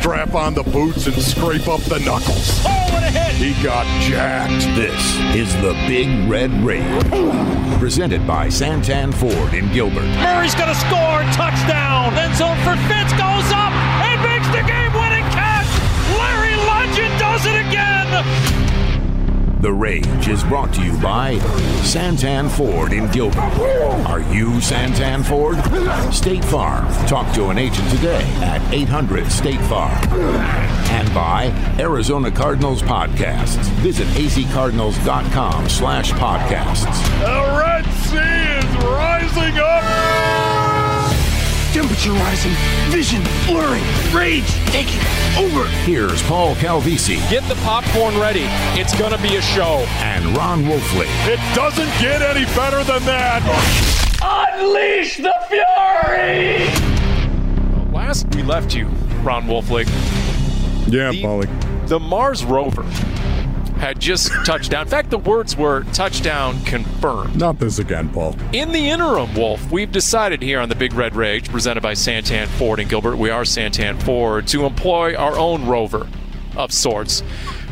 strap on the boots and scrape up the knuckles. Oh, what a hit! He got jacked. This is the Big Red Rage. Presented by Santan Ford in Gilbert. Murray's going to score. Touchdown. End zone for Fitz goes up and makes the game winning catch. Larry Legend does it again. The Rage is brought to you by Santan Ford in Gilbert. Are you Santan Ford? State Farm. Talk to an agent today at 800 State Farm. And by Arizona Cardinals Podcasts. Visit azcardinals.com slash podcasts. The Red Sea is rising up. Temperature rising, vision blurring, rage taking over. Here's Paul Calvisi Get the popcorn ready. It's going to be a show. and Ron Wolfley. It doesn't get any better than that. Unleash the fury! Last we left you, Ron Wolfley. Yeah, The- Paulie. the Mars rover had just touched down. In fact, the words were touchdown confirmed. Not this again, Paul. In the interim, Wolf, we've decided here on the Big Red Rage, presented by Santan Ford and Gilbert, we are Santan Ford, to employ our own rover of sorts.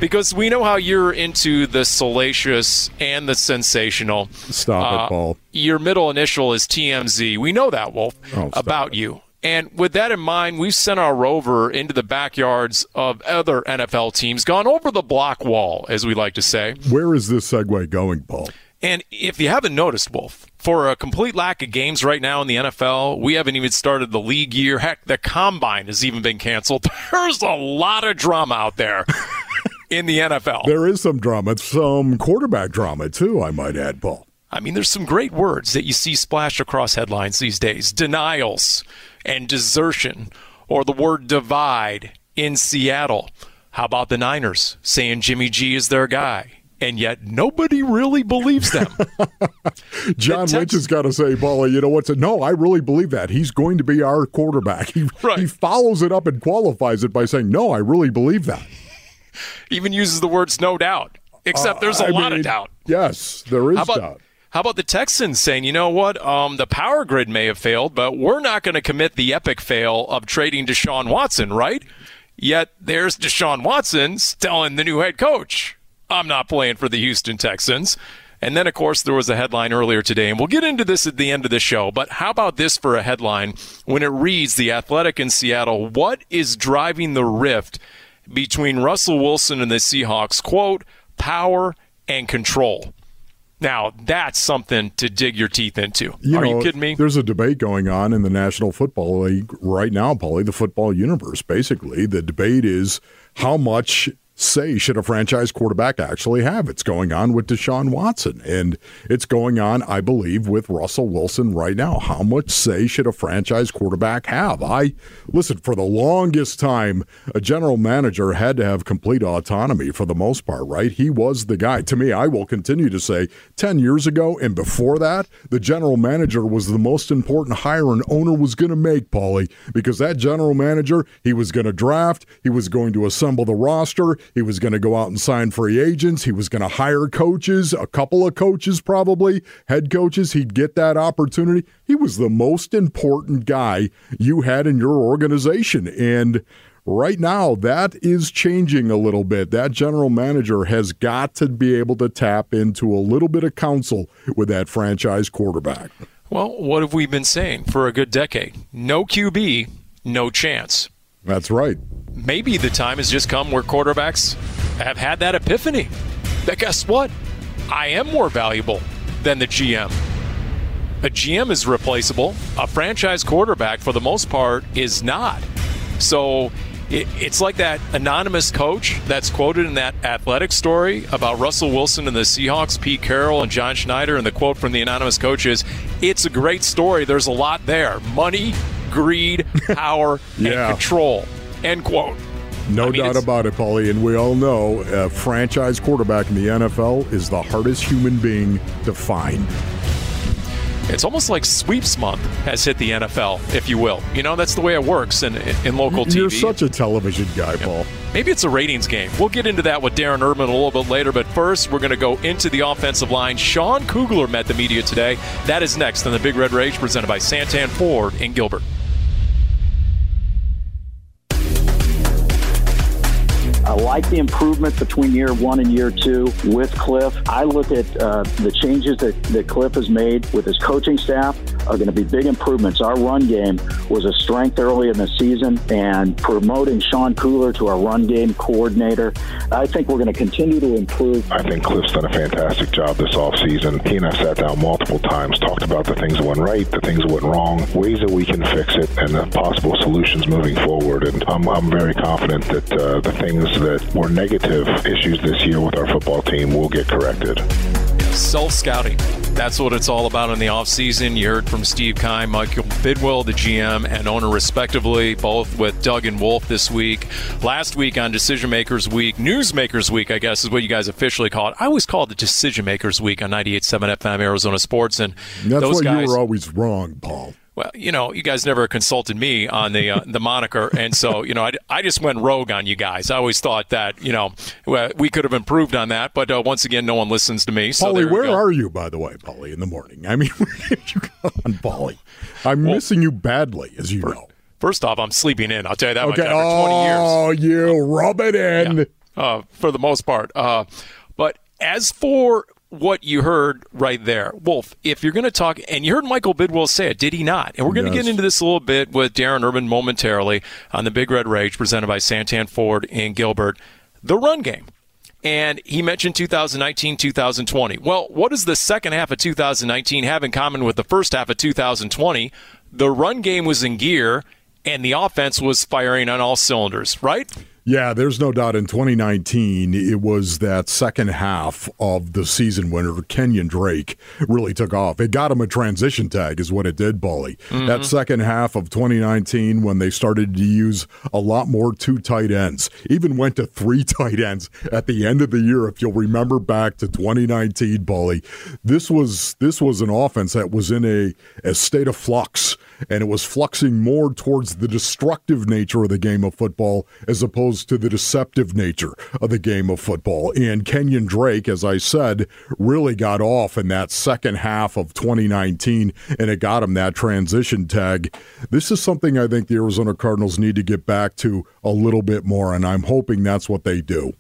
Because we know how you're into the salacious and the sensational. Stop Uh, it, Paul. Your middle initial is TMZ. We know that, Wolf, Oh, about it. you. And with that in mind, we've sent our rover into the backyards of other NFL teams, gone over the block wall, as we like to say. Where is this segue going, Paul? And if you haven't noticed, Wolf, for a complete lack of games right now in the NFL, we haven't even started the league year. Heck, the combine has even been canceled. There's a lot of drama out there in the NFL. There is some drama, some quarterback drama too, I might add, Paul. I mean, there's some great words that you see splashed across headlines these days denials and desertion, or the word divide in Seattle. How about the Niners saying Jimmy G is their guy? And yet nobody really believes them. John Tex- Lynch has got to say, Paul, you know what's it? No, I really believe that. He's going to be our quarterback. He, Right. he follows it up and qualifies it by saying, No, I really believe that. Even uses the words no doubt, except there's a Uh, lot mean, of doubt. Yes, there is about, doubt. How about the Texans saying, you know what, um, the power grid may have failed, but we're not going to commit the epic fail of trading Deshaun Watson, right? Yet there's Deshaun Watson telling the new head coach, I'm not playing for the Houston Texans. And then, of course, there was a headline earlier today, and we'll get into this at the end of the show. But how about this for a headline when it reads The Athletic in Seattle? What is driving the rift between Russell Wilson and the Seahawks? Quote, power and control. Now, that's something to dig your teeth into. You Are know, you kidding me? There's a debate going on in the National Football League right now, Paulie, the football universe. Basically, the debate is how much say should a franchise quarterback actually have? It's going on with Deshaun Watson, and it's going on, I believe, with Russell Wilson right now. How much say should a franchise quarterback have? I listen for the longest time, a general manager had to have complete autonomy for the most part, right? He was the guy. To me, I will continue to say 10 years ago and before that, the general manager was the most important hire an owner was going to make, Paulie, because that general manager, he was going to draft, he was going to assemble the roster, he was going to go out and sign free agents, he was going to hire coaches, a couple of coaches probably, head coaches, he'd get that opportunity. He was the most important guy you had in your organization and Right now, that is changing a little bit. That general manager has got to be able to tap into a little bit of counsel with that franchise quarterback. Well, what have we been saying for a good decade? No QB, no chance. That's right. Maybe the time has just come where quarterbacks have had that epiphany. That guess what? I am more valuable than the GM. A GM is replaceable. A franchise quarterback, for the most part, is not. So it, it's like that anonymous coach that's quoted in that athletic story about Russell Wilson and the Seahawks, Pete Carroll and John Schneider. And the quote from the anonymous coach is It's a great story. There's a lot there money, greed, power, Yeah. and control. End quote. No I mean, doubt about it, Paulie. And we all know a franchise quarterback in the NFL is the hardest human being to find. It's almost like sweeps month has hit the NFL, if you will. You know, that's the way it works in, in local TV. You're such a television guy, Paul. Maybe it's a ratings game. We'll get into that with Darren Urban a little bit later, but first, we're going to go into the offensive line. Sean Kugler met the media today. That is next on the Big Red Rage, presented by Santan Ford in Gilbert. Like the improvement between year one and year two with Cliff. I look at uh, the changes that, that Cliff has made with his coaching staff are going to be big improvements. Our run game was a strength early in the season, and promoting Sean Kugler to our run game coordinator, I think we're going to continue to improve. I think Cliff's done a fantastic job this offseason. He and I sat down multiple times, talked about the things that went right, the things that went wrong, ways that we can fix it, and the possible solutions moving forward. And I'm, I'm very confident that uh, the things that were negative issues this year with our football team will get corrected. Self scouting. That's what it's all about in the offseason. You heard from Steve Keim, Michael Bidwill, the GM and owner, respectively, both with Doug and Wolf this week. Last week on Decision Makers Week, Newsmakers Week, I guess is what you guys officially call it. I always call it the Decision Makers Week on 98.7 FM Arizona Sports. And That's those why guys, you were always wrong, Paul. Well, you know, you guys never consulted me on the uh, the moniker, and so you know, I, I just went rogue on you guys. I always thought that you know we could have improved on that, but uh, once again, no one listens to me. So Paulie, where are you, by the way, Paulie, in the morning? I mean, where did you go on, Paulie? I'm missing you badly, as you know. First off, I'm sleeping in. I'll tell you that much Okay. after 20 years. Oh, you rub it in. uh, for the most part. Uh, but as for what you heard right there, Wolf, if you're going to talk, and you heard Michael Bidwill say it, did he not? And we're going to Yes. get into this a little bit with Darren Urban momentarily on the Big Red Rage presented by Santan Ford and Gilbert. The run game. And he mentioned 2019, 2020. Well, what does the second half of 2019 have in common with the first half of 2020? The run game was in gear and the offense was firing on all cylinders, right? Yeah, there's no doubt in 2019, it was that second half of the season when Kenyon Drake really took off. It got him a transition tag, is what it did, Bully. That mm-hmm. second half of 2019, when they started to use a lot more two tight ends, even went to three tight ends at the end of the year. If you'll remember back to 2019, Bully, this was this was an offense that was in a, a state of flux, and it was fluxing more towards the destructive nature of the game of football as opposed to the deceptive nature of the game of football. And Kenyon Drake, as I said, really got off in that second half of 2019, and it got him that transition tag. This is something I think the Arizona Cardinals need to get back to a little bit more, and I'm hoping that's what they do.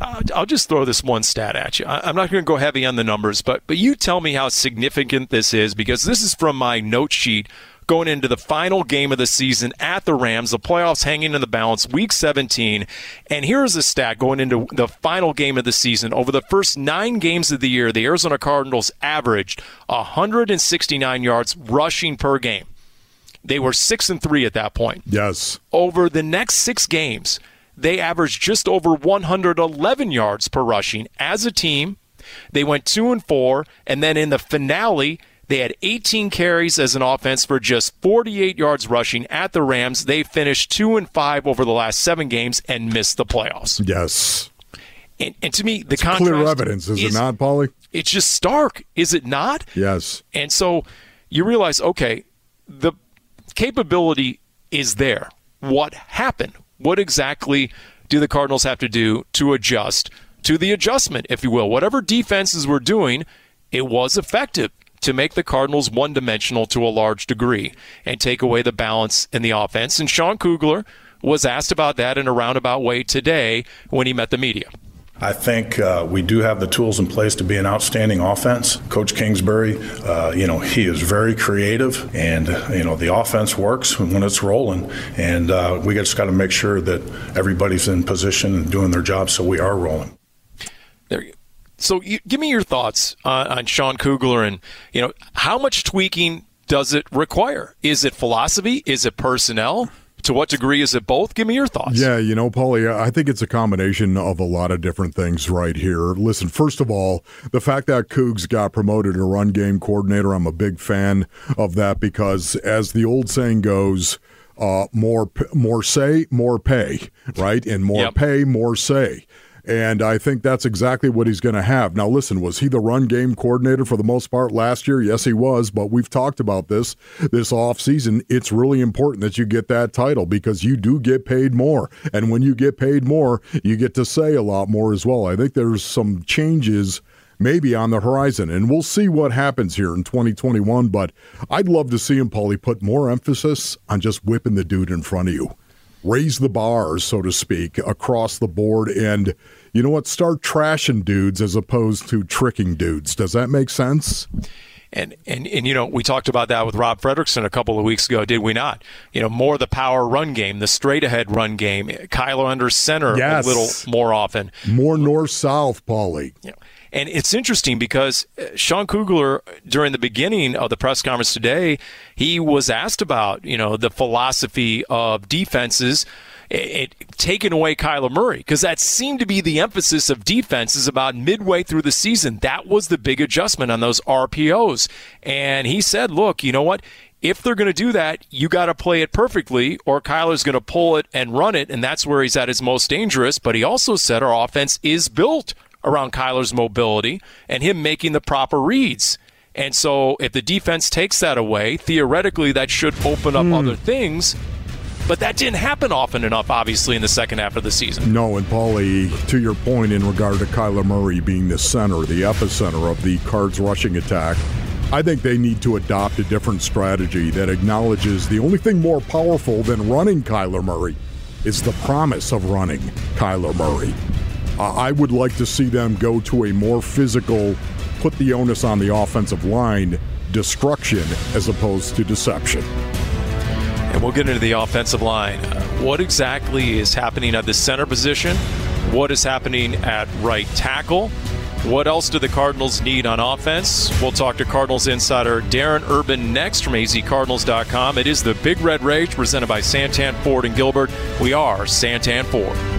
Uh, I'll just throw this one stat at you. I'm not going to go heavy on the numbers, but but you tell me how significant this is because this is from my note sheet going into the final game of the season at the Rams, the playoffs hanging in the balance, week 17. And here's a stat going into the final game of the season. Over the first nine games of the year, the Arizona Cardinals averaged 169 yards rushing per game. They were six and three at that point Yes. over the next six games, they averaged just over 111 yards per rushing as a team. They went two and four, and then in the finale, they had 18 carries as an offense for just 48 yards rushing at the Rams. They finished two and five over the last seven games and missed the playoffs. Yes. And, and to me, the It's contrast clear evidence, is, it not, Paulie? It's just stark, is it not? Yes. And so you realize, okay, the capability is there. What happened? What exactly do the Cardinals have to do to adjust to the adjustment, if you will? Whatever defenses were doing, it was effective to make the Cardinals one dimensional to a large degree and take away the balance in the offense. And Sean Kugler was asked about that in a roundabout way today when he met the media. I think uh, we do have the tools in place to be an outstanding offense. Coach Kingsbury, uh, you know, he is very creative, and you know the offense works when it's rolling. And uh, we just got to make sure that everybody's in position and doing their job, so we are rolling. There you So you, give me your thoughts uh, on Sean Kugler and you know how much tweaking does it require? Is it philosophy? Is it personnel? To what degree is it both? Give me your thoughts. Yeah, you know, Paulie, I think it's a combination of a lot of different things right here. Listen, first of all, the fact that Cougs got promoted to run game coordinator, I'm a big fan of that because, as the old saying goes, uh, more more say, more pay, right? And more Yep. pay, more say. And I think that's exactly what he's going to have. Now, listen, was he the run game coordinator for the most part last year? Yes, he was. But we've talked about this this offseason. It's really important that you get that title because you do get paid more. And when you get paid more, you get to say a lot more as well. I think there's some changes maybe on the horizon. And we'll see what happens here in 2021. But I'd love to see him, Paulie, put more emphasis on just whipping the dude in front of you. Raise the bars, so to speak, across the board and you know what, start trashing dudes as opposed to tricking dudes. Does that make sense? And, and and you know we talked about that with Rob Fredrickson a couple of weeks ago, did we not? You know more the power run game, the straight ahead run game, Kyler under center yes. a little more often, more north south, Paulie. Yeah. And it's interesting because uh, Sean Kugler, during the beginning of the press conference today, he was asked about, you know, the philosophy of defenses it, it, taking away Kyler Murray because that seemed to be the emphasis of defenses about midway through the season. That was the big adjustment on those RPOs. And he said, look, you know what? If they're going to do that, you got to play it perfectly, or Kyler's going to pull it and run it, and that's where he's at his most dangerous. But he also said our offense is built around Kyler's mobility and him making the proper reads. And so if the defense takes that away, theoretically that should open up mm. other things. But that didn't happen often enough, obviously, in the second half of the season. No, and Paulie, to your point in regard to Kyler Murray being the center, the epicenter of the Cards rushing attack, I think they need to adopt a different strategy that acknowledges the only thing more powerful than running Kyler Murray is the promise of running Kyler Murray. Uh, I would like to see them go to a more physical, put the onus on the offensive line, destruction as opposed to deception. And we'll get into the offensive line. What exactly is happening at the center position? What is happening at right tackle? What else do the Cardinals need on offense? We'll talk to Cardinals insider Darren Urban next from azcardinals.com. It is the Big Red Rage presented by Santan Ford and Gilbert. We are Santan Ford.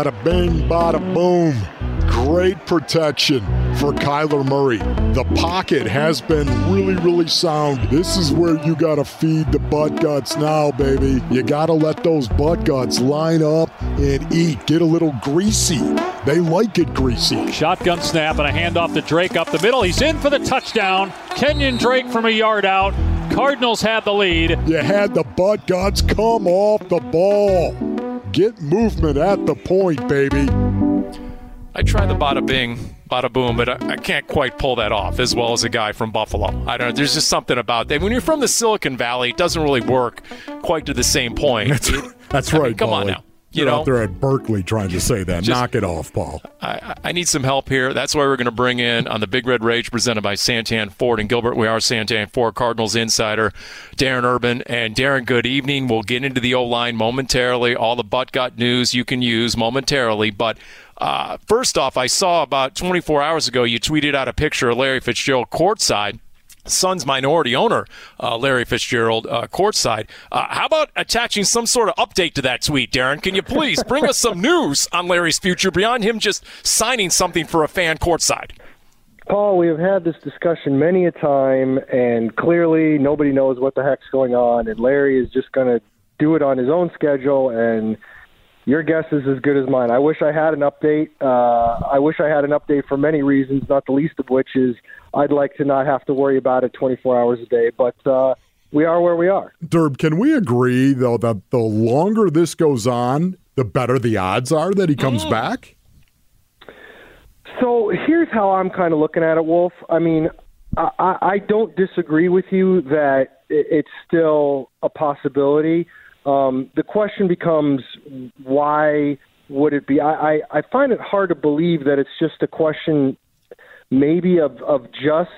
Bada bing, bada boom. Great protection for Kyler Murray. The pocket has been really, really sound. This is where you got to feed the butt guts now, baby. You got to let those butt guts line up and eat. Get a little greasy. They like it greasy. Shotgun snap and a handoff to Drake up the middle. He's in for the touchdown. Kenyon Drake from a yard out. Cardinals have the lead. You had the butt guts come off the ball. Get movement at the point, baby. I try the bada bing, bada boom, but I, I, can't quite pull that off as well as a guy from Buffalo. I don't know. There's just something about that. When you're from the Silicon Valley, it doesn't really work quite to the same point. That's, that's right. Mean, come Paulie. on now. You You're know, out there at Berkeley trying to say that. Just, Knock it off, Paul. I, I, need some help here. That's why we're going to bring in on the Big Red Rage presented by Santan Ford and Gilbert. We are Santan Ford Cardinals insider Darren Urban and Darren. Good evening. We'll get into the O line momentarily. All the butt gut news you can use momentarily, but. Uh, first off, I saw about 24 hours ago you tweeted out a picture of Larry Fitzgerald courtside Suns minority owner, uh, Larry Fitzgerald, uh, courtside. Uh, how about attaching some sort of update to that tweet, Darren? Can you please bring us some news on Larry's future beyond him just signing something for a fan courtside? Paul, we have had this discussion many a time, and clearly nobody knows what the heck's going on, and Larry is just going to do it on his own schedule, and your guess is as good as mine. I wish I had an update. Uh, I wish I had an update for many reasons, not the least of which is – I'd like to not have to worry about it 24 hours a day. But uh, we are where we are. Derb, can we agree, though, that the longer this goes on, the better the odds are that he comes mm. back? So here's how I'm kind of looking at it, Wolf. I mean, I, I don't disagree with you that it's still a possibility. Um, the question becomes why would it be? I, I, I find it hard to believe that it's just a question maybe of of just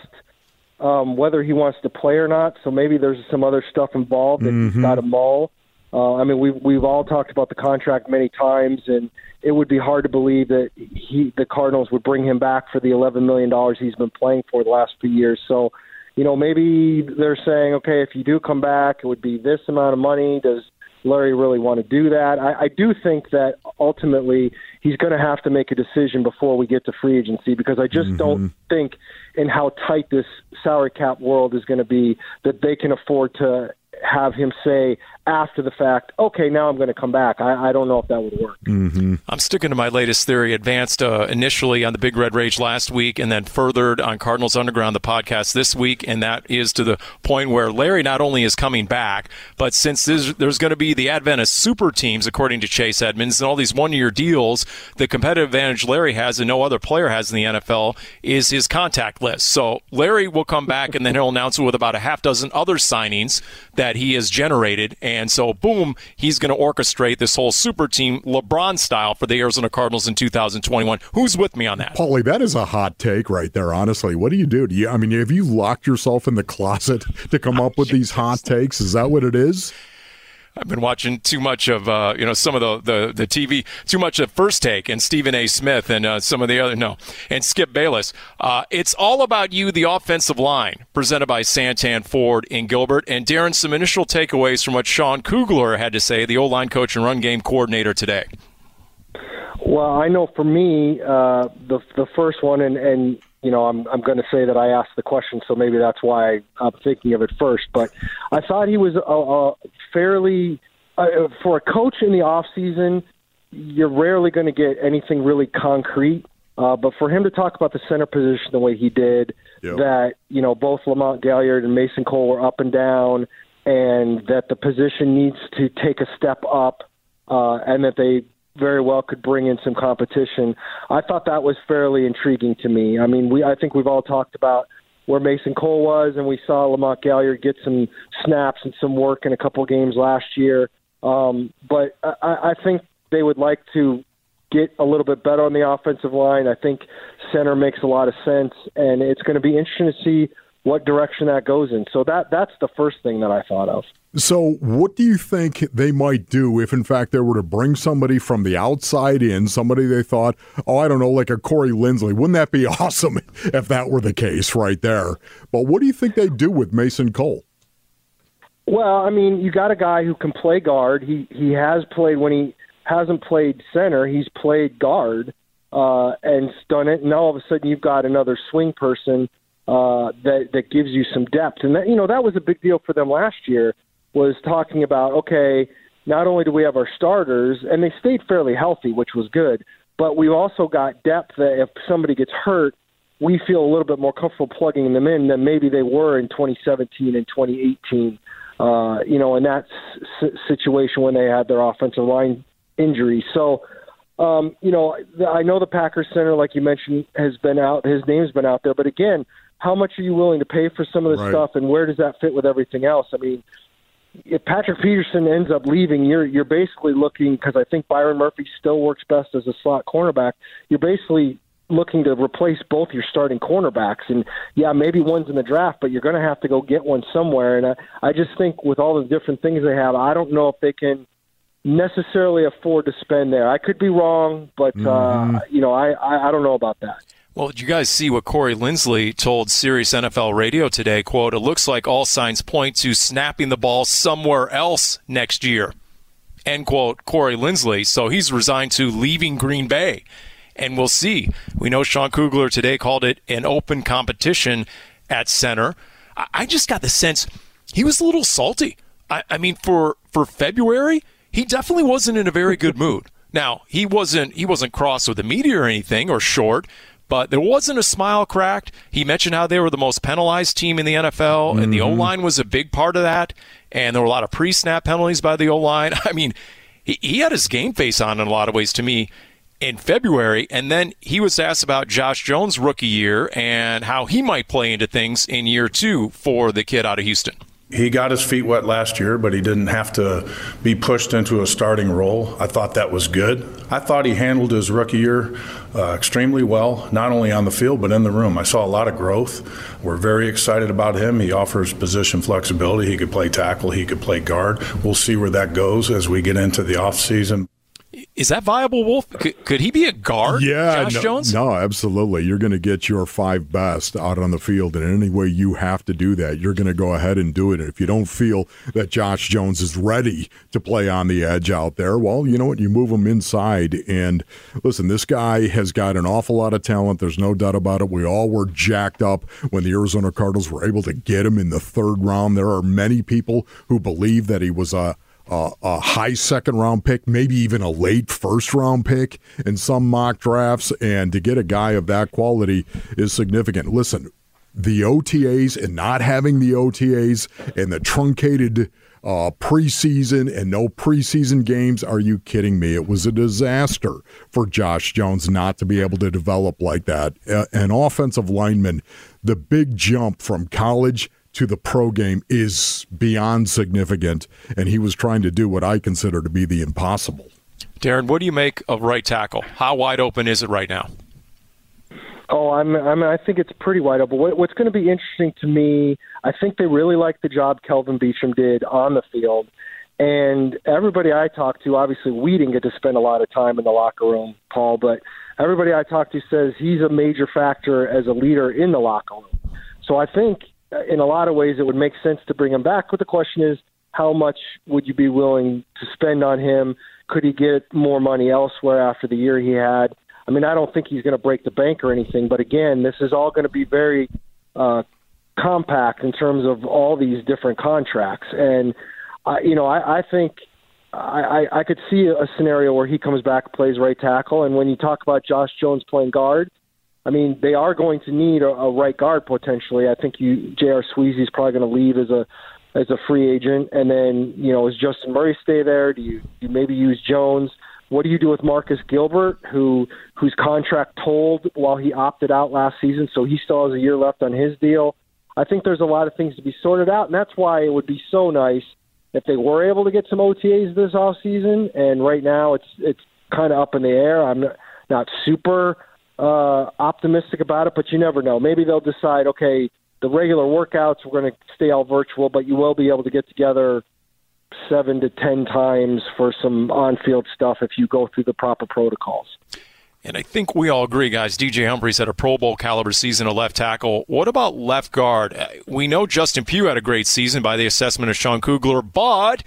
um, whether he wants to play or not. So maybe there's some other stuff involved that mm-hmm. he's got to mull. Uh, I mean, we've we've all talked about the contract many times, and it would be hard to believe that he the Cardinals would bring him back for the 11 million dollars he's been playing for the last few years. So, you know, maybe they're saying, okay, if you do come back, it would be this amount of money. Does Larry really want to do that? I, I do think that ultimately he's going to have to make a decision before we get to free agency because I just mm-hmm. don't think in how tight this salary cap world is going to be that they can afford to have him say after the fact, okay, now I'm going to come back. I, I don't know if that would work. Mm-hmm. I'm sticking to my latest theory, advanced uh, initially on the Big Red Rage last week and then furthered on Cardinals Underground, the podcast this week. And that is to the point where Larry not only is coming back, but since there's, there's going to be the advent of super teams, according to Chase Edmonds, and all these one year deals, the competitive advantage Larry has and no other player has in the NFL is his contact list. So Larry will come back and then he'll announce it with about a half dozen other signings that he has generated. And so, boom, he's going to orchestrate this whole super team LeBron style for the Arizona Cardinals in 2021. Who's with me on that? Paulie, that is a hot take right there, honestly. What do you do? Do you, I mean, have you locked yourself in the closet to come up with these hot takes? Is that what it is? I've been watching too much of uh, you know some of the, the, the TV, too much of First Take and Stephen A. Smith and uh, some of the other no and Skip Bayless. Uh, it's all about you, the offensive line, presented by Santan Ford in Gilbert. And Darren, some initial takeaways from what Sean Kugler had to say, the O line coach and run game coordinator today. Well, I know for me, uh, the the first one, and and you know, I'm I'm going to say that I asked the question, so maybe that's why I'm thinking of it first. But I thought he was a, a fairly uh, for a coach in the off season. You're rarely going to get anything really concrete. Uh, but for him to talk about the center position the way he did, yep. that you know both Lamont Gaillard and Mason Cole were up and down, and that the position needs to take a step up, uh, and that they very well could bring in some competition. I thought that was fairly intriguing to me. I mean, we I think we've all talked about where Mason Cole was, and we saw Lamont Gaillard get some snaps and some work in a couple games last year. Um, but I, I think they would like to get a little bit better on the offensive line. I think center makes a lot of sense, and it's going to be interesting to see what direction that goes in. So that that's the first thing that I thought of. So, what do you think they might do if, in fact, they were to bring somebody from the outside in, somebody they thought, oh, I don't know, like a Corey Linsley? Wouldn't that be awesome if that were the case right there? But what do you think they'd do with Mason Cole? Well, I mean, you got a guy who can play guard. He he has played when he hasn't played center. He's played guard uh, and done it. And all of a sudden, you've got another swing person uh, that that gives you some depth. And that you know that was a big deal for them last year was talking about okay, not only do we have our starters, and they stayed fairly healthy, which was good, but we also got depth that if somebody gets hurt, we feel a little bit more comfortable plugging them in than maybe they were in 2017 and 2018. Uh, you know, in that s- situation when they had their offensive line injury. So, um, you know, I know the Packers center, like you mentioned, has been out. His name's been out there, but again, how much are you willing to pay for some of this right. stuff, and where does that fit with everything else? I mean, if Patrick Peterson ends up leaving, you're you're basically looking because I think Byron Murphy still works best as a slot cornerback. You're basically looking to replace both your starting cornerbacks, and yeah, maybe one's in the draft, but you're going to have to go get one somewhere. And I, I just think with all the different things they have, I don't know if they can necessarily afford to spend there. I could be wrong, but uh, mm-hmm. uh, you know, I, I I don't know about that. Well, did you guys see what Corey Linsley told Sirius NFL Radio today? Quote, it looks like all signs point to snapping the ball somewhere else next year. End quote, Corey Linsley. So he's resigned to leaving Green Bay. And we'll see. We know Sean Kugler today called it an open competition at center. I just got the sense he was a little salty. I, I mean, for, for February, he definitely wasn't in a very good mood. Now, he wasn't he wasn't cross with the media or anything or short, but there wasn't a smile cracked. He mentioned how they were the most penalized team in the NFL, mm-hmm. and the mm-hmm. O line was a big part of that. And there were a lot of pre snap penalties by the O line. I mean, he, he had his game face on in a lot of ways to me in February. And then he was asked about Josh Jones' rookie year and how he might play into things in year two for the kid out of Houston he got his feet wet last year, but he didn't have to be pushed into a starting role. I thought that was good. I thought he handled his rookie year uh, extremely well, not only on the field, but in the room. I saw a lot of growth. We're very excited about him. He offers position flexibility. He could play tackle, he could play guard. We'll see where that goes as we get into the offseason. Is that viable, Wolf? Could, could he be a guard? Yeah, Josh no, Jones? No, absolutely. You're going to get your five best out on the field, and in any way you have to do that, you're going to go ahead and do it. And if you don't feel that Josh Jones is ready to play on the edge out there, well, you know what? You move him inside. And listen, this guy has got an awful lot of talent. There's no doubt about it. We all were jacked up when the Arizona Cardinals were able to get him in the third round. There are many people who believe that he was a a high second round pick, maybe even a late first round pick in some mock drafts. And to get a guy of that quality is significant. Listen, the OTAs and not having the OTAs and the truncated uh, preseason and no preseason games. Are you kidding me? It was a disaster for Josh Jones not to be able to develop like that. An offensive lineman, the big jump from college to the pro game is beyond significant, and he was trying to do what I consider to be the impossible. Darren, what do you make of right tackle? How wide open is it right now? Oh, I'm, I'm, I think it's pretty wide open. What, what's going to be interesting to me, I think they really like the job Kelvin Beachum did on the field. And everybody I talked to, obviously, we didn't get to spend a lot of time in the locker room, Paul, but everybody I talked to says he's a major factor as a leader in the locker room. So I think in a lot of ways it would make sense to bring him back. But the question is, how much would you be willing to spend on him? Could he get more money elsewhere after the year he had? I mean, I don't think he's going to break the bank or anything, but again, this is all going to be very uh, compact in terms of all these different contracts. And, uh, you know, I, I think I, I, I could see a scenario where he comes back, plays right tackle. And when you talk about Josh Jones playing guard, I mean, they are going to need a, a right guard potentially. I think you J.R. Sweezy's probably going to leave as a as a free agent, and then you know, does Justin Murray stay there? Do you, do you maybe use Jones? What do you do with Marcus Gilbert, who whose contract tolled while he opted out last season, so he still has a year left on his deal? I think there's a lot of things to be sorted out, and that's why it would be so nice if they were able to get some OTAs this off season. And right now, it's it's kind of up in the air. I'm not, not super uh, optimistic about it, but you never know. Maybe they'll decide, okay, the regular workouts we're going to stay all virtual, but you will be able to get together seven to ten times for some on-field stuff if you go through the proper protocols. And I think we all agree, guys. DJ Humphries had a Pro Bowl caliber season of left tackle. What about left guard? Uh, we know Justin Pugh had a great season by the assessment of Sean Kugler, but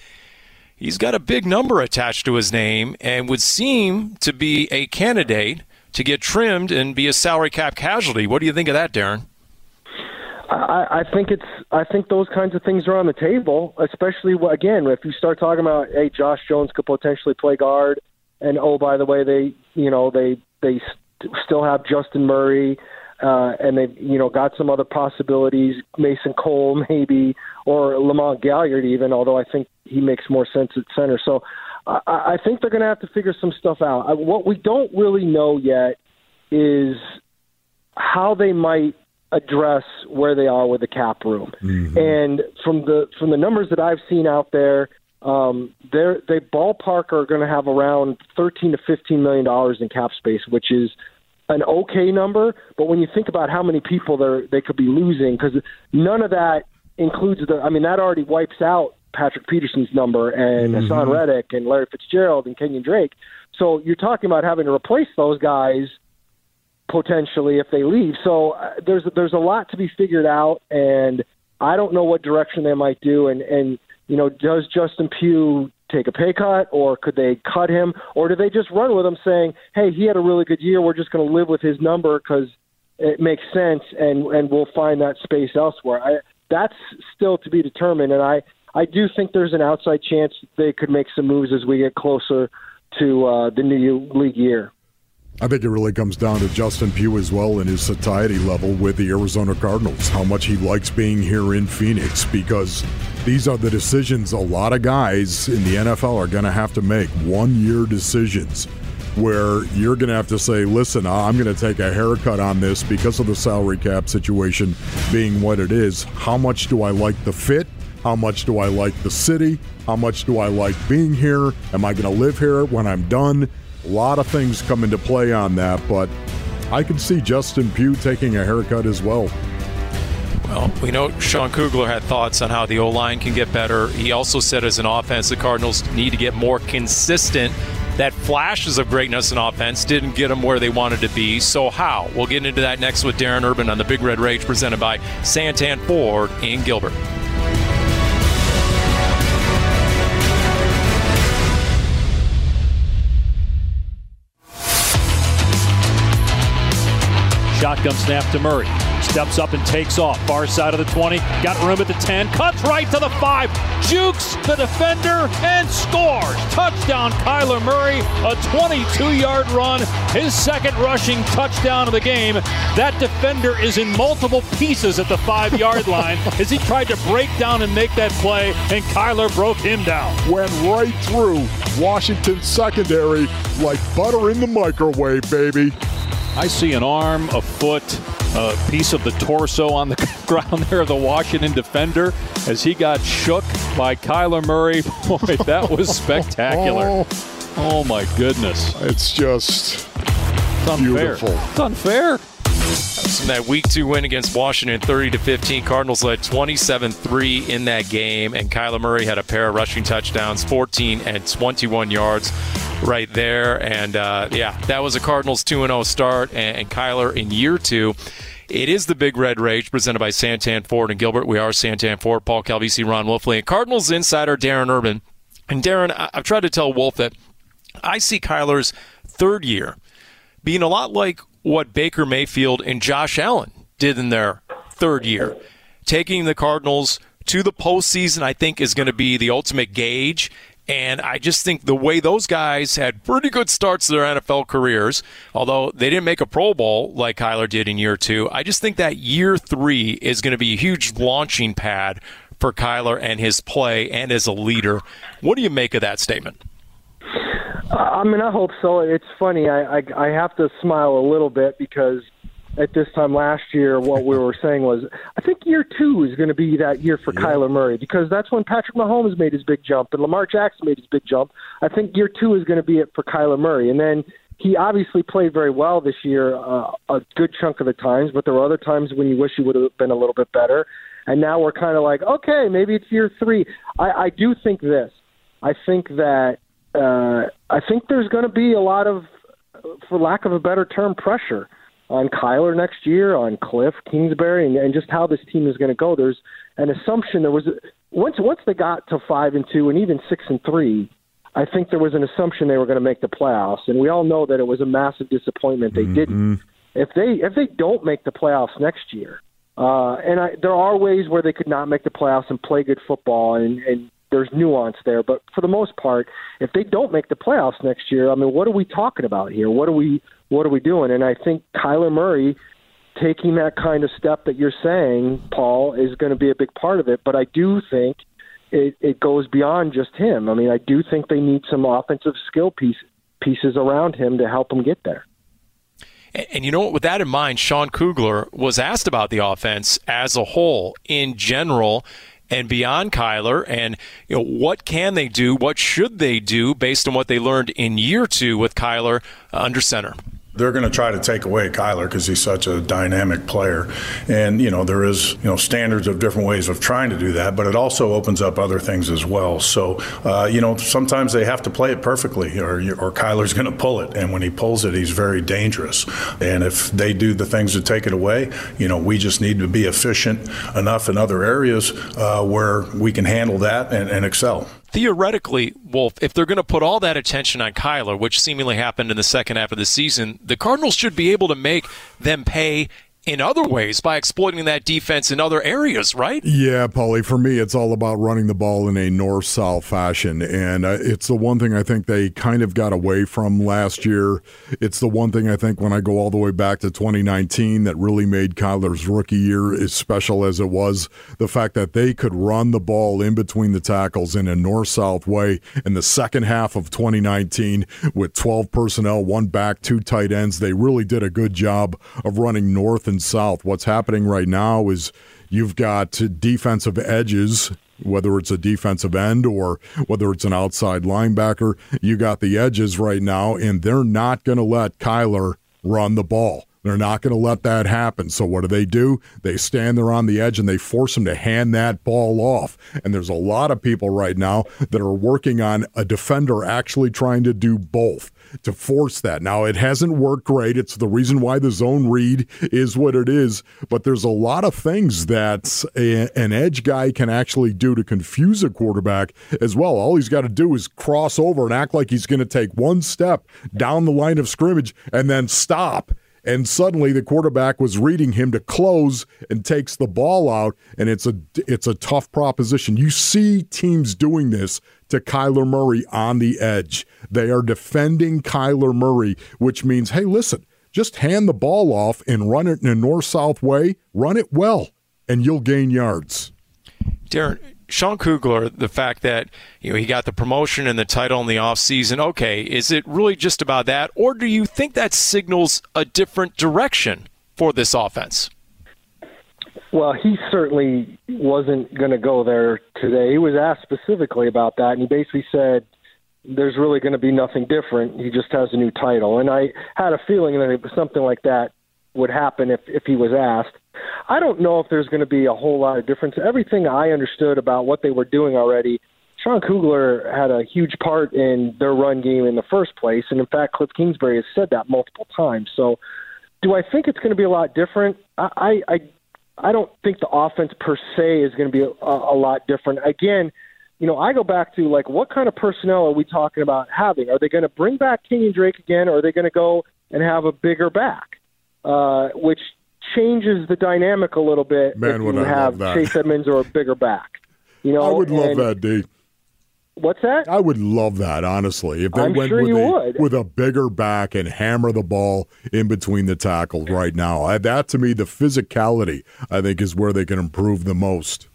he's got a big number attached to his name and would seem to be a candidate to get trimmed and be a salary cap casualty. What do you think of that, Darren? I, I think it's. I think those kinds of things are on the table, especially again if you start talking about, hey, Josh Jones could potentially play guard, and oh, by the way, they, you know, they they st- still have Justin Murray, uh, and they've you know got some other possibilities, Mason Cole maybe, or Lamont Gaillard even, although I think he makes more sense at center. So I, I think they're going to have to figure some stuff out. I, what we don't really know yet is how they might address where they are with the cap room. Mm-hmm. And from the from the numbers that I've seen out there, um, they're they ballpark are going to have around 13 to 15 million dollars in cap space, which is an okay number. But when you think about how many people they they could be losing, because none of that includes the, I mean, that already wipes out Patrick Peterson's number and mm-hmm. Haason Reddick and Larry Fitzgerald and Kenyon Drake. So you're talking about having to replace those guys potentially if they leave. So uh, there's there's a lot to be figured out, and I don't know what direction they might do. And and you know, does Justin Pugh take a pay cut, or could they cut him, or do they just run with him, saying, "Hey, he had a really good year. We're just going to live with his number because it makes sense, and and we'll find that space elsewhere." I, that's still to be determined, and I I do think there's an outside chance they could make some moves as we get closer to uh, the new league year. I think it really comes down to Justin Pugh as well and his satiety level with the Arizona Cardinals, how much he likes being here in Phoenix, because these are the decisions a lot of guys in the NFL are going to have to make one year decisions where you're going to have to say, listen, I'm going to take a haircut on this because of the salary cap situation being what it is. How much do I like the fit? How much do I like the city? How much do I like being here? Am I going to live here when I'm done? A lot of things come into play on that, but I can see Justin Pugh taking a haircut as well. Well, we know Sean Kugler had thoughts on how the O line can get better. He also said, as an offense, the Cardinals need to get more consistent. That flashes of greatness in offense didn't get them where they wanted to be. So, how? We'll get into that next with Darren Urban on the Big Red Rage presented by Santan Ford in Gilbert. Shotgun snap to Murray. Steps up and takes off. Far side of the 20. Got room at the 10. Cuts right to the 5. Jukes the defender and scores. Touchdown, Kyler Murray. A 22 yard run. His second rushing touchdown of the game. That defender is in multiple pieces at the five yard line as he tried to break down and make that play, and Kyler broke him down. Went right through Washington's secondary like butter in the microwave, baby. I see an arm, a foot, a piece of the torso on the ground there of the Washington defender as he got shook by Kyler Murray. Boy, that was spectacular. Oh. oh my goodness. It's just it's unfair. beautiful. It's unfair. In that week two win against Washington, 30 to 15, Cardinals led 27-3 in that game, and Kyler Murray had a pair of rushing touchdowns, 14 and 21 yards right there. And uh, yeah, that was a Cardinals 2-0 start, and, and Kyler in year two. It is the Big Red Rage presented by Santan Ford and Gilbert. We are Santan Ford, Paul Calvisi, Ron Wolfley, and Cardinals insider Darren Urban. And Darren, I- I've tried to tell Wolf that I see Kyler's third year being a lot like what Baker Mayfield and Josh Allen did in their third year. Taking the Cardinals to the postseason, I think, is going to be the ultimate gauge. And I just think the way those guys had pretty good starts to their NFL careers, although they didn't make a Pro Bowl like Kyler did in year two, I just think that year three is going to be a huge launching pad for Kyler and his play and as a leader. What do you make of that statement? I mean, I hope so. It's funny. I, I I have to smile a little bit because at this time last year, what we were saying was, I think year two is going to be that year for yeah. Kyler Murray because that's when Patrick Mahomes made his big jump and Lamar Jackson made his big jump. I think year two is going to be it for Kyler Murray, and then he obviously played very well this year uh, a good chunk of the times, but there were other times when you wish he would have been a little bit better. And now we're kind of like, okay, maybe it's year three. I, I do think this. I think that uh, I think there's going to be a lot of, for lack of a better term, pressure on Kyler next year, on Cliff Kingsbury, and, and just how this team is going to go. There's an assumption there was once once they got to five and two and even six and three. I think there was an assumption they were going to make the playoffs, and we all know that it was a massive disappointment they mm-hmm. didn't. If they if they don't make the playoffs next year, uh, and I, there are ways where they could not make the playoffs and play good football, and, and there's nuance there. But for the most part, if they don't make the playoffs next year, I mean, what are we talking about here? What are we what are we doing? And I think Kyler Murray taking that kind of step that you're saying, Paul, is going to be a big part of it. But I do think it, it goes beyond just him. I mean, I do think they need some offensive skill piece, pieces around him to help him get there. And you know what? With that in mind, Sean Kugler was asked about the offense as a whole in general and beyond Kyler, and you know what can they do? What should they do based on what they learned in year two with Kyler uh, under center? They're going to try to take away Kyler because he's such a dynamic player. And, you know, there is, you know, standards of different ways of trying to do that, but it also opens up other things as well. So, uh, you know, sometimes they have to play it perfectly or, or Kyler's going to pull it. And when he pulls it, he's very dangerous. And if they do the things to take it away, you know, we just need to be efficient enough in other areas uh, where we can handle that and, and excel theoretically, Wolf, if they're going to put all that attention on Kyler, which seemingly happened in the second half of the season, the Cardinals should be able to make them pay in other ways by exploiting that defense in other areas, right? Yeah, Paulie. For me, it's all about running the ball in a north-south fashion, and uh, it's the one thing I think they kind of got away from last year. It's the one thing I think when I go all the way back to 2019 that really made Kyler's rookie year as special as it was. The fact that they could run the ball in between the tackles in a north-south way in the second half of 2019 with 12 personnel, one back, two tight ends. They really did a good job of running north and and south. What's happening right now is you've got defensive edges whether it's a defensive end or whether it's an outside linebacker. You got the edges right now, and they're not going to let Kyler run the ball. They're not going to let that happen. So what do they do? They stand there on the edge and they force him to hand that ball off. And there's a lot of people right now that are working on a defender actually trying to do both to force that. Now, it hasn't worked great. It's the reason why the zone read is what it is. But there's a lot of things that a, an edge guy can actually do to confuse a quarterback as well. All he's got to do is cross over and act like he's going to take one step down the line of scrimmage and then stop and suddenly the quarterback was reading him to close and takes the ball out, and it's a it's a tough proposition. You see teams doing this to Kyler Murray on the edge. They are defending Kyler Murray, which means, hey, listen, just hand the ball off and run it in a north south way, run it well, and you'll gain yards. Darren, Sean Kugler, the fact that you know he got the promotion and the title in the offseason, okay, is it really just about that? Or do you think that signals a different direction for this offense? Well, he certainly wasn't going to go there today. He was asked specifically about that, and he basically said there's really going to be nothing different. He just has a new title. And I had a feeling that something like that would happen if, if he was asked. I don't know if there's going to be a whole lot of difference. Everything I understood about what they were doing already, Sean Kugler had a huge part in their run game in the first place. And in fact, Cliff Kingsbury has said that multiple times. So do I think it's going to be a lot different? I, I, I don't think the offense per se is going to be a, a lot different. Again, you know, I go back to like what kind of personnel are we talking about having? Are they going to bring back Kenyan Drake again, or are they going to go and have a bigger back, uh, which changes the dynamic a little bit Man, if you I have Chase Edmonds or a bigger back. You know, I would love and- that, D. What's that? I would love that, honestly. If they I'm went sure with, you a, would. with a bigger back and hammer the ball in between the tackles right now. I, that, to me, the physicality, I think, is where they can improve the most.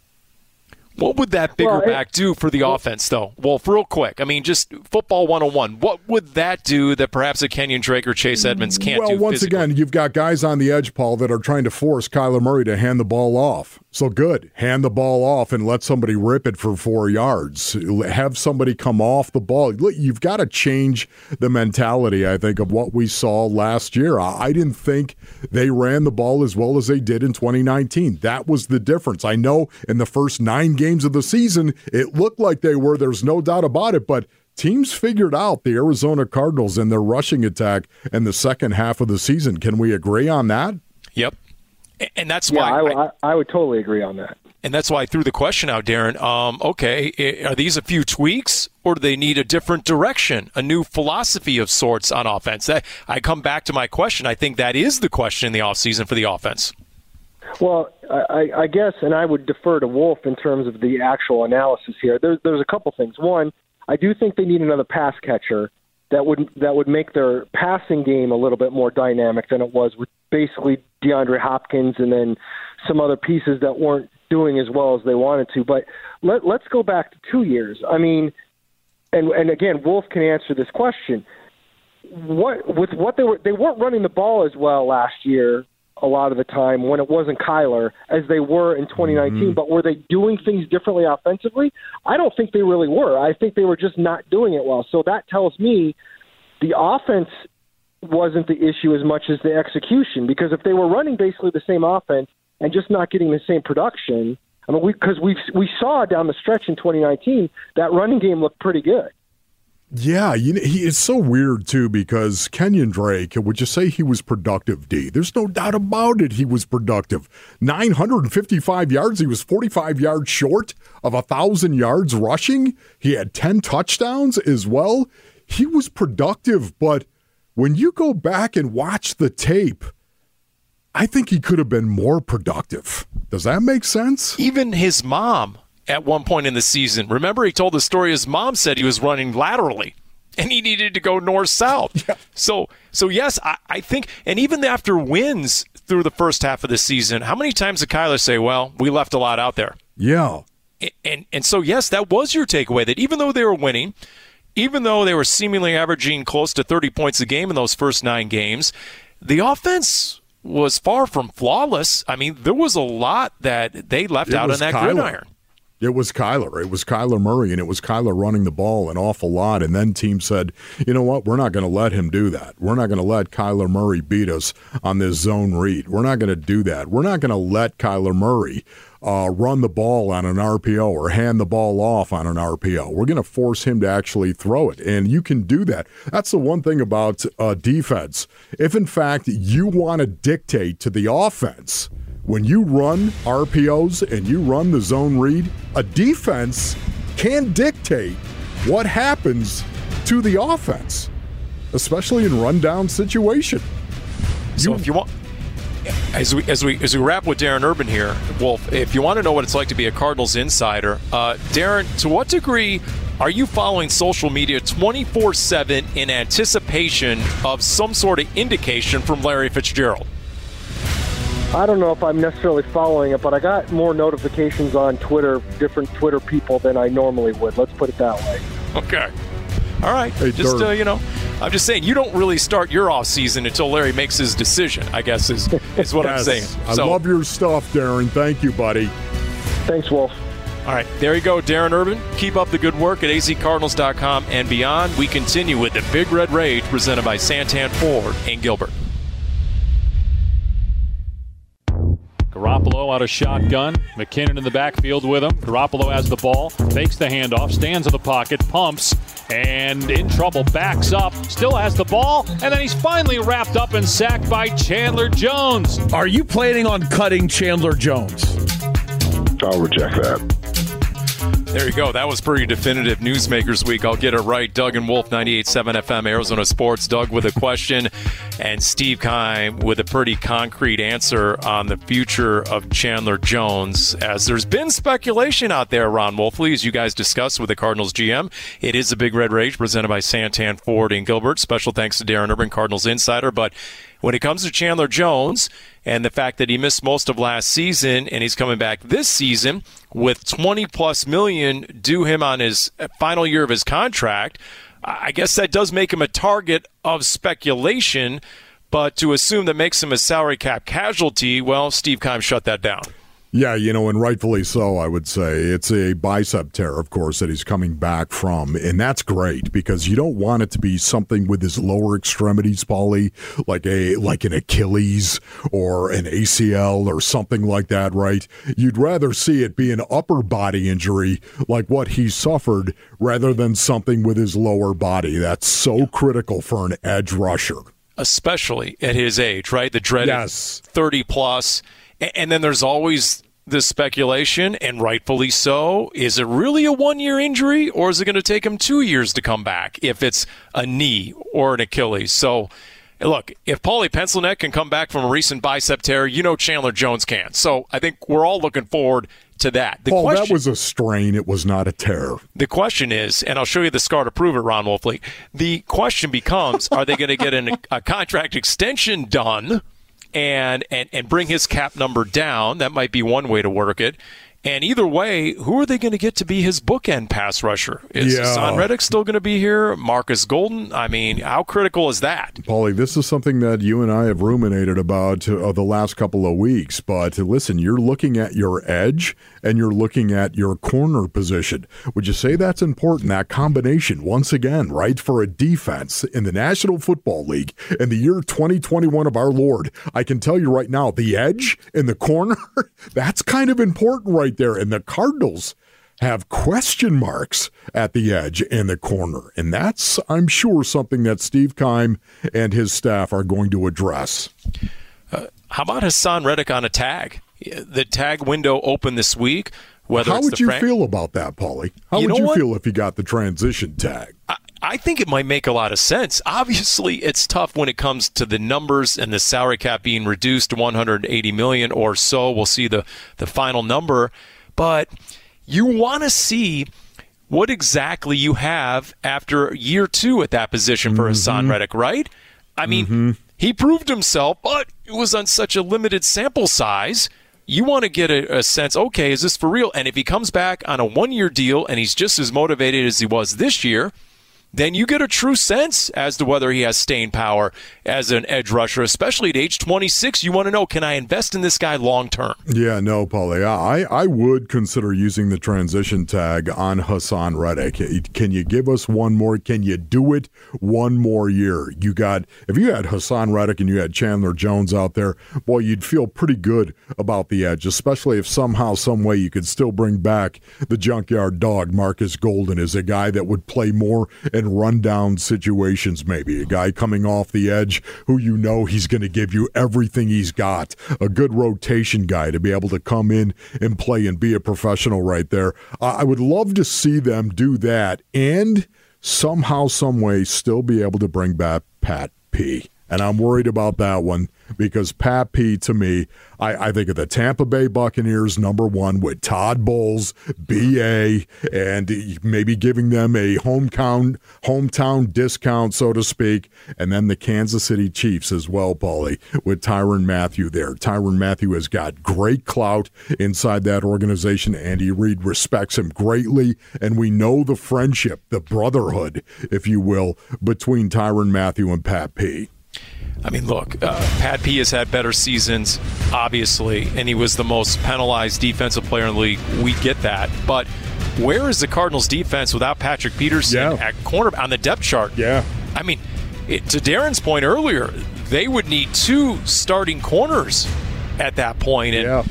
What would that bigger Well, it- back do for the offense, though? Well, real quick, I mean, just football 101. What would that do that perhaps a Kenyan Drake or Chase Edmonds can't well, do? Well, once physically? again, you've got guys on the edge, Paul, that are trying to force Kyler Murray to hand the ball off. So good, hand the ball off and let somebody rip it for four yards. Have somebody come off the ball. You've got to change the mentality, I think, of what we saw last year. I didn't think they ran the ball as well as they did in 2019. That was the difference. I know in the first nine games of the season, it looked like they were. There's no doubt about it, but teams figured out the Arizona Cardinals and their rushing attack in the second half of the season. Can we agree on that? Yep. And that's Yeah, why I, I, I would totally agree on that. And that's why I threw the question out, Darren. Um, okay, are these a few tweaks, or do they need a different direction, a new philosophy of sorts on offense? That, I come back to my question. I think that is the question in the offseason for the offense. Well, I, I guess, and I would defer to Wolf in terms of the actual analysis here. There's, there's a couple things. One, I do think they need another pass catcher that would that would make their passing game a little bit more dynamic than it was with basically DeAndre Hopkins and then some other pieces that weren't doing as well as they wanted to. But let, let's go back to two years. I mean, and and again, Wolf can answer this question. What with what they were they weren't running the ball as well last year a lot of the time when it wasn't Kyler as they were in 2019. Mm-hmm. But were they doing things differently offensively? I don't think they really were. I think they were just not doing it well. So that tells me the offense wasn't the issue as much as the execution. Because if they were running basically the same offense and just not getting the same production, I mean, because we we saw down the stretch in 2019 that running game looked pretty good. Yeah, you know, he is so weird too because Kenyan Drake, would you say he was productive, D? There's no doubt about it. He was productive. 955 yards. He was 45 yards short of a 1,000 yards rushing. He had 10 touchdowns as well. He was productive, but when you go back and watch the tape, I think he could have been more productive. Does that make sense? Even his mom at one point in the season, remember he told the story his mom said he was running laterally and he needed to go north south. Yeah. So so yes, I, I think and even after wins through the first half of the season, how many times did Kyler say, Well, we left a lot out there? Yeah. And and, and so yes, that was your takeaway that even though they were winning, even though they were seemingly averaging close to 30 points a game in those first nine games, the offense was far from flawless. I mean, there was a lot that they left It out on that Kyler. gridiron. It was Kyler. It was Kyler Murray, and it was Kyler running the ball an awful lot. And then team said, you know what? We're not going to let him do that. We're not going to let Kyler Murray beat us on this zone read. We're not going to do that. We're not going to let Kyler Murray uh, run the ball on an RPO or hand the ball off on an RPO. We're going to force him to actually throw it. And you can do that. That's the one thing about uh, defense. If, in fact, you want to dictate to the offense, when you run RPOs and you run the zone read, a defense can dictate what happens to the offense, especially in rundown situation. So if you want, as we as we as we wrap with Darren Urban here, Wolf, if you want to know what it's like to be a Cardinals insider, uh, Darren, to what degree are you following social media 24 7 in anticipation of some sort of indication from Larry Fitzgerald? I don't know if I'm necessarily following it, but I got more notifications on Twitter, different Twitter people than I normally would. Let's put it that way. Okay. All right. Hey, just uh, you know, I'm just saying you don't really start your off season until Larry makes his decision. I guess is is what I'm Yes. saying. I love your stuff, Darren. Thank you, buddy. Thanks, Wolf. All right, there you go, Darren Urban. Keep up the good work at azcardinals.com and beyond. We continue with the Big Red Rage presented by Santan Ford and Gilbert. Garoppolo out of shotgun. McKinnon in the backfield with him. Garoppolo has the ball, fakes the handoff, stands in the pocket, pumps, and in trouble, backs up, still has the ball, and then he's finally wrapped up and sacked by Chandler Jones. Are you planning on cutting Chandler Jones? I'll reject that. There you go. That was pretty definitive Newsmakers Week. I'll get it right. Doug and Wolf, 98.7 FM, Arizona Sports. Doug with a question, and Steve Keim with a pretty concrete answer on the future of Chandler Jones. As there's been speculation out there, Ron Wolfley, as you guys discussed with the Cardinals GM. It is a Big Red Rage presented by Santan Ford and Gilbert. Special thanks to Darren Urban, Cardinals Insider. But when it comes to Chandler Jones and the fact that he missed most of last season and he's coming back this season with 20 plus million due him on his final year of his contract, I guess that does make him a target of speculation. But to assume that makes him a salary cap casualty, well, Steve Keim shut that down. Yeah, you know, and rightfully so, I would say. It's a bicep tear, of course, that he's coming back from. And that's great because you don't want it to be something with his lower extremities, Paulie, like a like an Achilles or an ACL or something like that, right? You'd rather see it be an upper body injury like what he suffered rather than something with his lower body. That's so critical for an edge rusher. especially at his age, right? The dreaded Yes. 30 plus. And then there's always this speculation, and rightfully so. Is it really a one year injury, or is it going to take him two years to come back if it's a knee or an Achilles? So, look, if Paulie Pencilneck can come back from a recent bicep tear, you know Chandler Jones can. So I think we're all looking forward to that. The Paul, question- that was a strain. It was not a tear. the question is, and I'll show you the scar to prove it, Ron Wolfley. The question becomes: Are they going to get an, a contract extension done, and, and and bring his cap number down? That might be one way to work it. And either way, who are they going to get to be his bookend pass rusher? Is Yeah. Haason Reddick still going to be here? Marcus Golden? I mean, how critical is that? Paulie, this is something that you and I have ruminated about uh, the last couple of weeks. But listen, you're looking at your edge and you're looking at your corner position. Would you say that's important? That combination, once again, right, for a defense in the National Football League in the year 2021 of our Lord. I can tell you right now, the edge in the corner, that's kind of important right there. And the Cardinals have question marks at the edge and the corner. And that's, I'm sure, something that Steve Keim and his staff are going to address. Uh, how about Haason Reddick on a tag? The tag window open this week. Whether How would you Frank- feel about that, Paulie? How You would you what? feel if you got the transition tag? I- I think it might make a lot of sense. Obviously, it's tough when it comes to the numbers and the salary cap being reduced to 180 million or so. We'll see the the final number, but you want to see what exactly you have after year two at that position for Haason mm-hmm. Reddick, right? I mean, mm-hmm. he proved himself, but it was on such a limited sample size. You want to get a, a sense, okay, is this for real? And if he comes back on a one year deal and he's just as motivated as he was this year, then you get a true sense as to whether he has staying power as an edge rusher, especially at age 26. You want to know, can I invest in this guy long term? Yeah, no, Paulie. I, I would consider using the transition tag on Haason Reddick. Can you give us one more? Can you do it one more year? You got if you had Haason Reddick and you had Chandler Jones out there, boy, you'd feel pretty good about the edge, especially if somehow, some way you could still bring back the junkyard dog, Marcus Golden, is a guy that would play more rundown situations, maybe a guy coming off the edge who you know he's going to give you everything he's got, a good rotation guy to be able to come in and play and be a professional right there. I would love to see them do that and somehow, some way, still be able to bring back Pat P. And I'm worried about that one because Pat P, to me, I, I think of the Tampa Bay Buccaneers, number one, with Todd Bowles, BA, and maybe giving them a hometown, hometown discount, so to speak. And then the Kansas City Chiefs as well, Paulie, with Tyrann Mathieu there. Tyrann Mathieu has got great clout inside that organization. Andy Reid respects him greatly. And we know the friendship, the brotherhood, if you will, between Tyrann Mathieu and Pat P. I mean, look, uh, Pat P has had better seasons, obviously, and he was the most penalized defensive player in the league. We get that. But where is the Cardinals defense without Patrick Peterson Yeah. at corner on the depth chart? Yeah. I mean, it, to Darren's point earlier, they would need two starting corners at that point, and Yeah.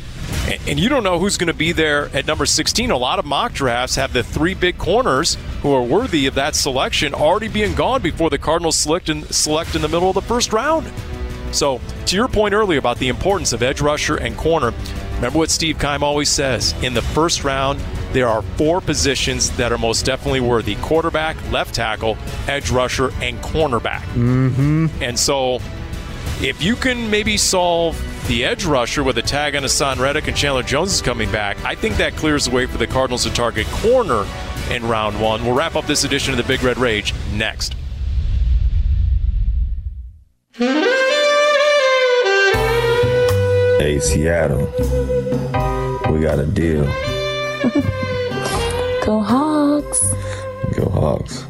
And- you don't know who's going to be there at number 16. A lot of mock drafts have the three big corners who are worthy of that selection already being gone before the Cardinals select in, select in the middle of the first round. So, to your point earlier about the importance of edge rusher and corner, remember what Steve Keim always says in the first round, there are four positions that are most definitely worthy quarterback, left tackle, edge rusher, and cornerback. Mm-hmm. And so, if you can maybe solve the edge rusher with a tag on Haason Reddick and Chandler Jones is coming back, I think that clears the way for the Cardinals to target corner in round one. We'll wrap up this edition of the Big Red Rage next. Hey, Seattle, we got a deal. Go Hawks. Go Hawks.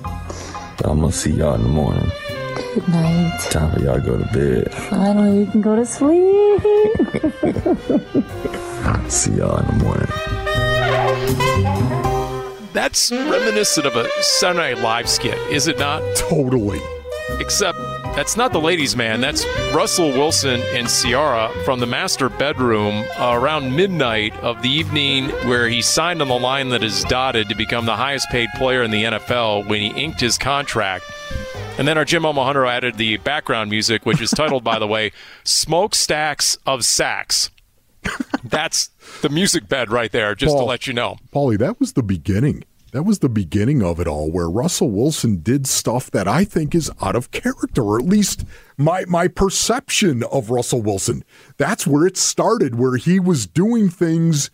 I'm gonna see y'all in the morning. Good night. Time for y'all to go to bed. Finally, you can go to sleep. See y'all in the morning. That's reminiscent of a Saturday Night Live skit, is it not? Totally. Except that's not the ladies' man. That's Russell Wilson and Ciara from the master bedroom uh, around midnight of the evening where he signed on the line that is dotted to become the highest paid player in the NFL when he inked his contract. And then our Jim Omohundro added the background music, which is titled, by the way, Smokestacks of Sacks. That's the music bed right there, just to let you know. Paulie, that was the beginning. That was the beginning of it all, where Russell Wilson did stuff that I think is out of character, or at least my my perception of Russell Wilson. That's where it started, where he was doing things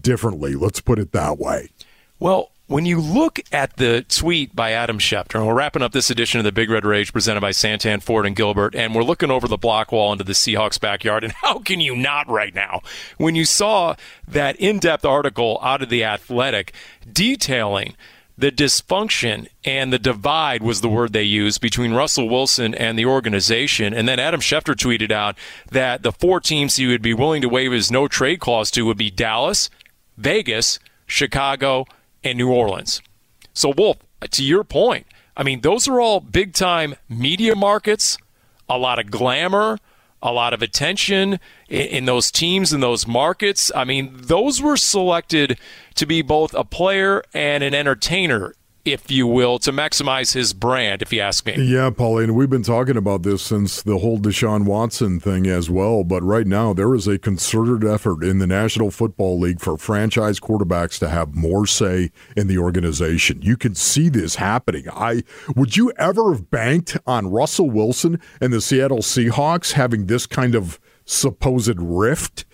differently. Let's put it that way. Well, when you look at the tweet by Adam Schefter, and we're wrapping up this edition of the Big Red Rage presented by Santan Ford and Gilbert, and we're looking over the block wall into the Seahawks backyard, and how can you not right now? When you saw that in-depth article out of the Athletic detailing the dysfunction and the divide was the word they used between Russell Wilson and the organization. And then Adam Schefter tweeted out that the four teams he would be willing to waive his no trade clause to would be Dallas, Vegas, Chicago, and New Orleans. So, Wolf, to your point, I mean, those are all big time media markets, a lot of glamour, a lot of attention in, in those teams and those markets. I mean, those were selected to be both a player and an entertainer, if you will, to maximize his brand, if you ask me. Yeah, Pauline, we've been talking about this since the whole Deshaun Watson thing as well. But right now, there is a concerted effort in the National Football League for franchise quarterbacks to have more say in the organization. You can see this happening. I would you ever have banked on Russell Wilson and the Seattle Seahawks having this kind of supposed rift?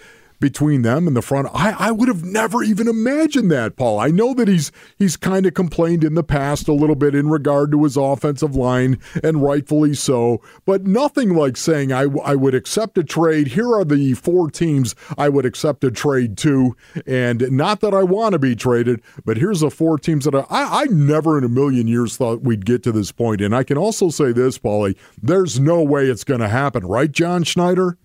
Between them and the front. I, I would have never even imagined that, Paul. I know that he's he's kind of complained in the past a little bit in regard to his offensive line, and rightfully so, but nothing like saying I, I would accept a trade. Here are the four teams I would accept a trade to, and not that I want to be traded, but here's the four teams that I, I, I never in a million years thought we'd get to this point. And I can also say this, Paulie, there's no way it's going to happen, right, John Schneider?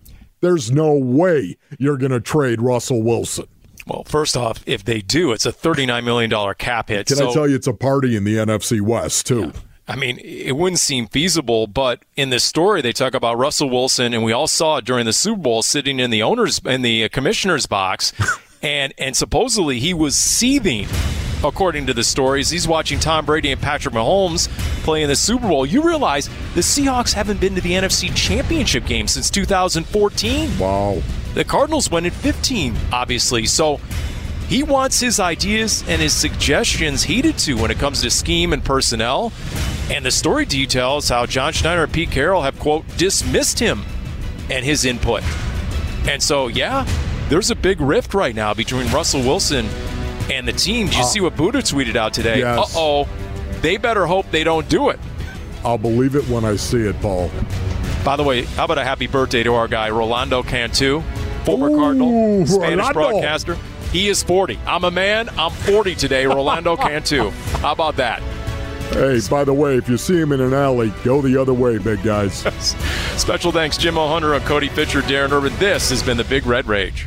There's no way you're going to trade Russell Wilson. Well, first off, if they do, it's a $39 million cap hit. Can so, I tell you, it's a party in the NFC West, too. I mean, it wouldn't seem feasible, but in this story, they talk about Russell Wilson, and we all saw it during the Super Bowl, sitting in the owners in the commissioner's box, and and supposedly he was seething. According to the stories, he's watching Tom Brady and Patrick Mahomes play in the Super Bowl. You realize the Seahawks haven't been to the NFC Championship game since 2014. Wow. The Cardinals went in 15, obviously. So he wants his ideas and his suggestions heeded to when it comes to scheme and personnel. And the story details how John Schneider and Pete Carroll have, quote, dismissed him and his input. And so, yeah, there's a big rift right now between Russell Wilson and the team. Did you uh, see what Budda tweeted out today? Yes. Uh oh. They better hope they don't do it. I'll believe it when I see it, Paul. By the way, how about a happy birthday to our guy, Rolando Cantu, former Ooh, Cardinal, Spanish Rolando. broadcaster. He is 40. I'm a man. I'm 40 today, Rolando Cantu. How about that? Hey, by the way, if you see him in an alley, go the other way, big guys. Special thanks, Jim O'Hunter and Cody Fisher, Darren Urban. This has been the Big Red Rage.